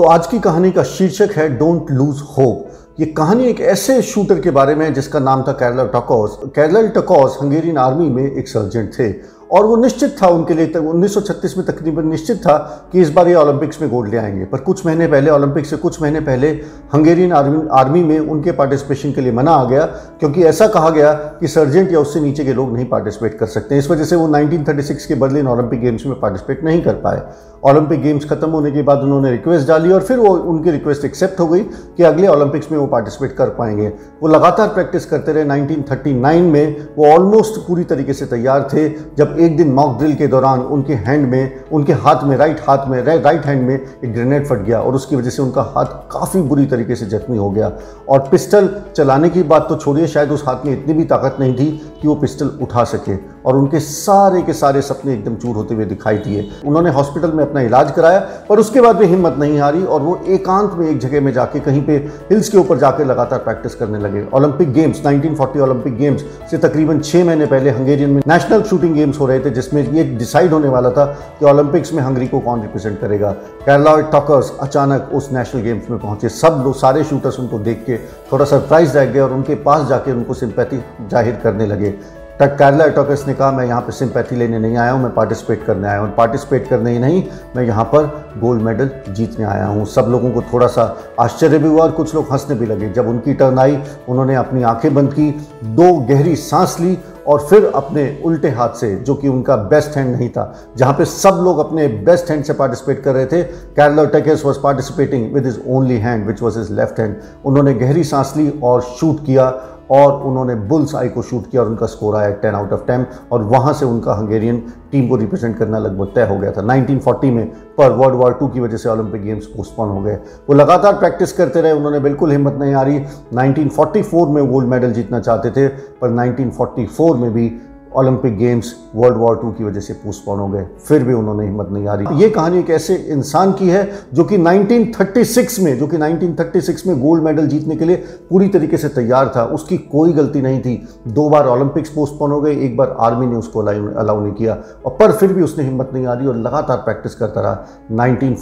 तो आज की कहानी का शीर्षक है डोंट लूज होप ये कहानी एक ऐसे शूटर के बारे में है जिसका नाम था Karoly Takacs Karoly Takacs Hungarian army में एक सर्जेंट थे। और वो निश्चित था उनके लिए, तक 1936 में तकरीबन निश्चित था कि इस बार ये ओलंपिक्स में गोल्ड ले आएँगे। पर कुछ महीने पहले ओलंपिक्स से कुछ महीने पहले हंगेरियन आर्मी आर्मी में उनके पार्टिसिपेशन के लिए मना आ गया, क्योंकि ऐसा कहा गया कि सर्जेंट या उससे नीचे के लोग नहीं पार्टिसिपेट कर सकते। इस वजह से वो 1936 के बर्लिन ओलंपिक गेम्स में पार्टिसिपेट नहीं कर पाए। ओलंपिक गेम्स खत्म होने के बाद उन्होंने रिक्वेस्ट डाली और फिर वो उनकी रिक्वेस्ट एक्सेप्ट हो गई कि अगले ओलंपिक्स में वो पार्टिसिपेट कर पाएँगे। वो लगातार प्रैक्टिस करते रहे। 1939 में वो ऑलमोस्ट पूरी तरीके से तैयार थे। जब एक दिन मॉक ड्रिल के दौरान उनके हैंड में, उनके हाथ में राइट हाथ में राइट हैंड में एक ग्रेनेड फट गया और उसकी वजह से उनका हाथ काफ़ी बुरी तरीके से जख्मी हो गया। और पिस्टल चलाने की बात तो छोड़िए, शायद उस हाथ में इतनी भी ताकत नहीं थी कि वो पिस्टल उठा सके। और उनके सारे के सारे सपने एकदम चूर होते हुए दिखाई दिए। उन्होंने हॉस्पिटल में अपना इलाज कराया पर उसके बाद भी हिम्मत नहीं हारी और वो एकांत में एक जगह में जाके कहीं पे हिल्स के ऊपर जाकर लगातार प्रैक्टिस करने लगे। ओलंपिक गेम्स 1940 ओलंपिक गेम्स से तकरीबन छः महीने पहले हंगेरियन में नेशनल शूटिंग गेम्स हो रहे थे, जिसमें ये डिसाइड होने वाला था कि ओलंपिक्स में हंगरी को कौन रिप्रेजेंट करेगा। कैरला टॉकर्स अचानक उस नेशनल गेम्स में पहुँचे। सब लोग, सारे शूटर्स उनको देख के थोड़ा सरप्राइज़ रह गए और उनके पास जाके उनको सिंपैथी ज़ाहिर करने लगे। तक कैरला टॉकर्स ने कहा, मैं यहाँ पर सिंपैथी लेने नहीं आया हूँ, मैं पार्टिसिपेट करने आया हूँ। पार्टिसिपेट करने ही नहीं, मैं यहाँ पर गोल्ड मेडल जीतने आया हूँ। सब लोगों को थोड़ा सा आश्चर्य भी हुआ और कुछ लोग हंसने भी लगे। जब उनकी टर्न आई, उन्होंने अपनी आँखें बंद की, दो गहरी सांस ली और फिर अपने उल्टे हाथ से, जो कि उनका बेस्ट हैंड नहीं था, जहाँ पे सब लोग अपने बेस्ट हैंड से पार्टिसिपेट कर रहे थे Karoly Takacs was participating with is only hand which was is left hand उन्होंने गहरी सांस ली और शूट किया और उन्होंने बुल्स आई को शूट किया और उनका स्कोर आया टेन आउट ऑफ़ टेन और वहाँ से उनका हंगेरियन टीम को रिप्रेजेंट करना लगभग तय हो गया था। 1940 में पर वर्ल्ड वॉर टू की वजह से ओलंपिक गेम्स पोस्टपोन हो गए। वो लगातार प्रैक्टिस करते रहे, उन्होंने बिल्कुल हिम्मत नहीं आ रही 1944 में गोल्ड मेडल जीतना चाहते थे, पर 1944 में भी Olympic games world war two की वजह से पोस्टपोन हो गए, फिर भी उन्होंने हिम्मत नहीं हारी। ये कहानी एक ऐसे इंसान की है जो कि 1936 में, जो कि 1936 में गोल्ड मेडल जीतने के लिए पूरी तरीके से तैयार था। उसकी कोई गलती नहीं थी। दो बार ओलंपिक्स पोस्टपोन हो गए, एक बार आर्मी ने उसको अलाउ नहीं किया। और पर फिर भी उसने हिम्मत नहीं रही और लगातार प्रैक्टिस करता रहा। नाइनटीन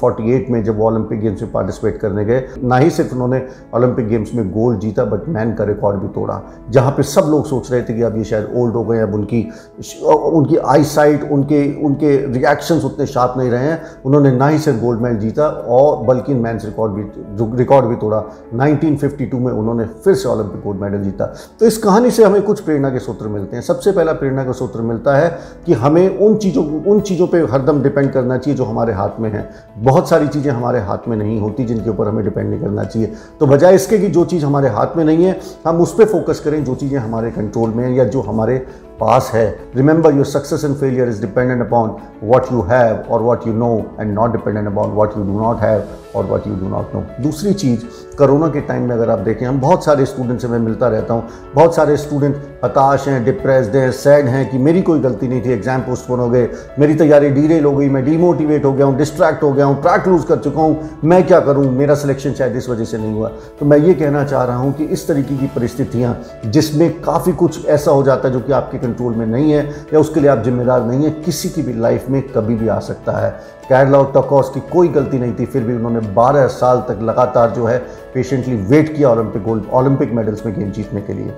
में जब वो ओलंपिक गेम्स में पार्टिसिपेट करने गए, ना ही सिर्फ़ उन्होंने ओलंपिक गेम्स में गोल्ड जीता बट मैन का रिकॉर्ड भी तोड़ा, जहाँ पर सब लोग सोच रहे थे कि अब ये शायद ओल्ड हो गए, अब उनकी उनकी उनकी आई साइट उनके उनके रिएक्शंस उतने शार्प नहीं रहे हैं। उन्होंने ना ही सिर्फ़ गोल्ड मेडल जीता, और बल्कि मैंस रिकॉर्ड भी रिकॉर्ड भी तोड़ा। 1952 में उन्होंने फिर से ओलंपिक गोल्ड मेडल जीता। तो इस कहानी से हमें कुछ प्रेरणा के सूत्र मिलते हैं। सबसे पहला प्रेरणा का सूत्र मिलता है कि हमें उन चीज़ों उन चीज़ों पर हरदम डिपेंड करना चाहिए जो हमारे हाथ में है। बहुत सारी चीज़ें हमारे हाथ में नहीं होती जिनके ऊपर हमें डिपेंड नहीं करना चाहिए। तो बजाय इसके कि जो चीज़ हमारे हाथ में नहीं है, हम उस पर फोकस करें जो चीज़ें हमारे कंट्रोल में हैं या जो हमारे पास है। Remember your success and failure is dependent upon what you have और what you know and not dependent upon what you do not have और what you do not know दूसरी चीज़, कोरोना के टाइम में अगर आप देखें, हम बहुत सारे स्टूडेंट से मैं मिलता रहता हूँ। बहुत सारे स्टूडेंट हताश हैं डिप्रेस्ड हैं सैड हैं कि मेरी कोई गलती नहीं थी एग्ज़ाम पोस्टपोन हो गए, मेरी तैयारी डीरेल हो गई, मैं डीमोटिवेट हो गया हूँ डिस्ट्रैक्ट हो गया हूँ ट्रैक लूज कर चुका हूँ। मैं क्या करूँ? मेरा सिलेक्शन शायद इस वजह से नहीं हुआ। तो मैं ये कहना चाह रहा हूँ कि इस तरीके की परिस्थितियाँ, जिसमें काफ़ी कुछ ऐसा हो जाता है जो कि आपके कंट्रोल में नहीं है या उसके लिए आप जिम्मेदार नहीं है, किसी की भी लाइफ में कभी भी आ सकता है। कैरला और टकॉस की कोई गलती नहीं थी, फिर भी उन्होंने 12 साल तक लगातार जो है पेशेंटली वेट किया ओलंपिक गोल्ड ओलंपिक मेडल्स में गेम जीतने के लिए।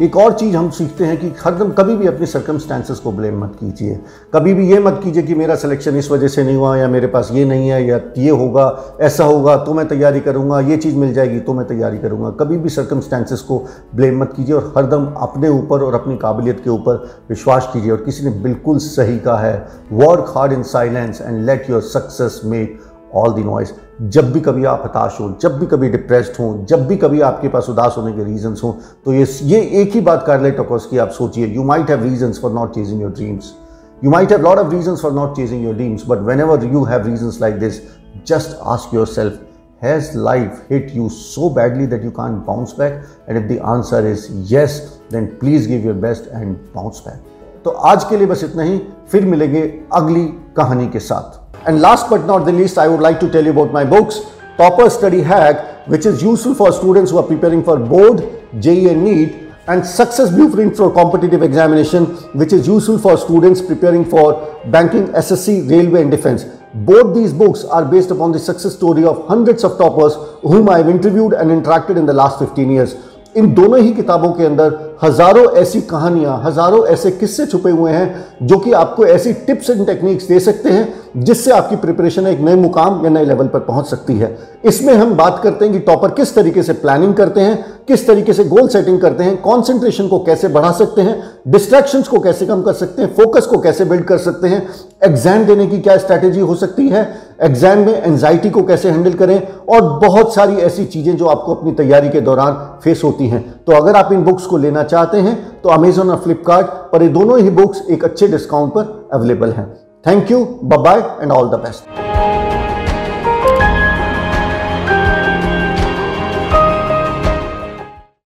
एक और चीज़ हम सीखते हैं कि हरदम कभी भी अपने सर्कमस्टांसेस को ब्लेम मत कीजिए। कभी भी ये मत कीजिए कि मेरा सिलेक्शन इस वजह से नहीं हुआ या मेरे पास ये नहीं है या ये होगा, ऐसा होगा तो मैं तैयारी करूँगा, ये चीज़ मिल जाएगी तो मैं तैयारी करूँगा। कभी भी सर्कमस्टांसेस को ब्लेम मत कीजिए और हरदम अपने ऊपर और अपनी काबिलियत के ऊपर विश्वास कीजिए। और किसी ने बिल्कुल सही कहा है work hard in silence and let your success make all the noise जब भी कभी आप हताश हो, जब भी कभी डिप्रेस्ड हो, जब भी कभी आपके पास उदास होने के रीजंस हो तो ये ये एक ही बात कर ले टकोस की आप सोचिए you might have reasons for not chasing your dreams you might have lot of reasons for not chasing your dreams but whenever you have reasons like this just ask yourself has life hit you so badly that you can bounce back and if the answer is yes then please give your best and bounce back तो आज के लिए बस इतना ही, फिर मिलेंगे अगली कहानी के साथ। And last but not the least, I would like to tell you about my books, Topper Study Hack, which is useful for students who are preparing for board, JE and NEET, and Success Blueprint for competitive examination, which is useful for students preparing for banking, SSC, railway and defense. Both these books are based upon the success story of hundreds of toppers whom I have interviewed and interacted in the last 15 years. इन दोनों ही किताबों के अंदर हज़ारों ऐसी कहानियाँ, हज़ारों ऐसे किस्से छुपे हुए हैं जो कि आपको ऐसी टिप्स एंड टेक्निक्स दे सकते हैं जिससे आपकी प्रिपरेशन एक नए मुकाम या नए लेवल पर पहुँच सकती है। इसमें हम बात करते हैं कि टॉपर किस तरीके से प्लानिंग करते हैं, किस तरीके से गोल सेटिंग करते हैं, कॉन्सेंट्रेशन को कैसे बढ़ा सकते हैं, डिस्ट्रैक्शंस को कैसे कम कर सकते हैं, फोकस को कैसे बिल्ड कर सकते हैं, एग्ज़ाम देने की क्या स्ट्रैटेजी हो सकती है एग्ज़ाम में एंजाइटी को कैसे हैंडल करें और बहुत सारी ऐसी चीज़ें जो आपको अपनी तैयारी के दौरान फेस होती हैं। तो अगर आप इन बुक्स को लेना चाहते हैं तो अमेजोन और फ्लिपकार्ट पर ये दोनों ही बुक्स एक अच्छे डिस्काउंट पर अवेलेबल हैं। Thank you bye and all the best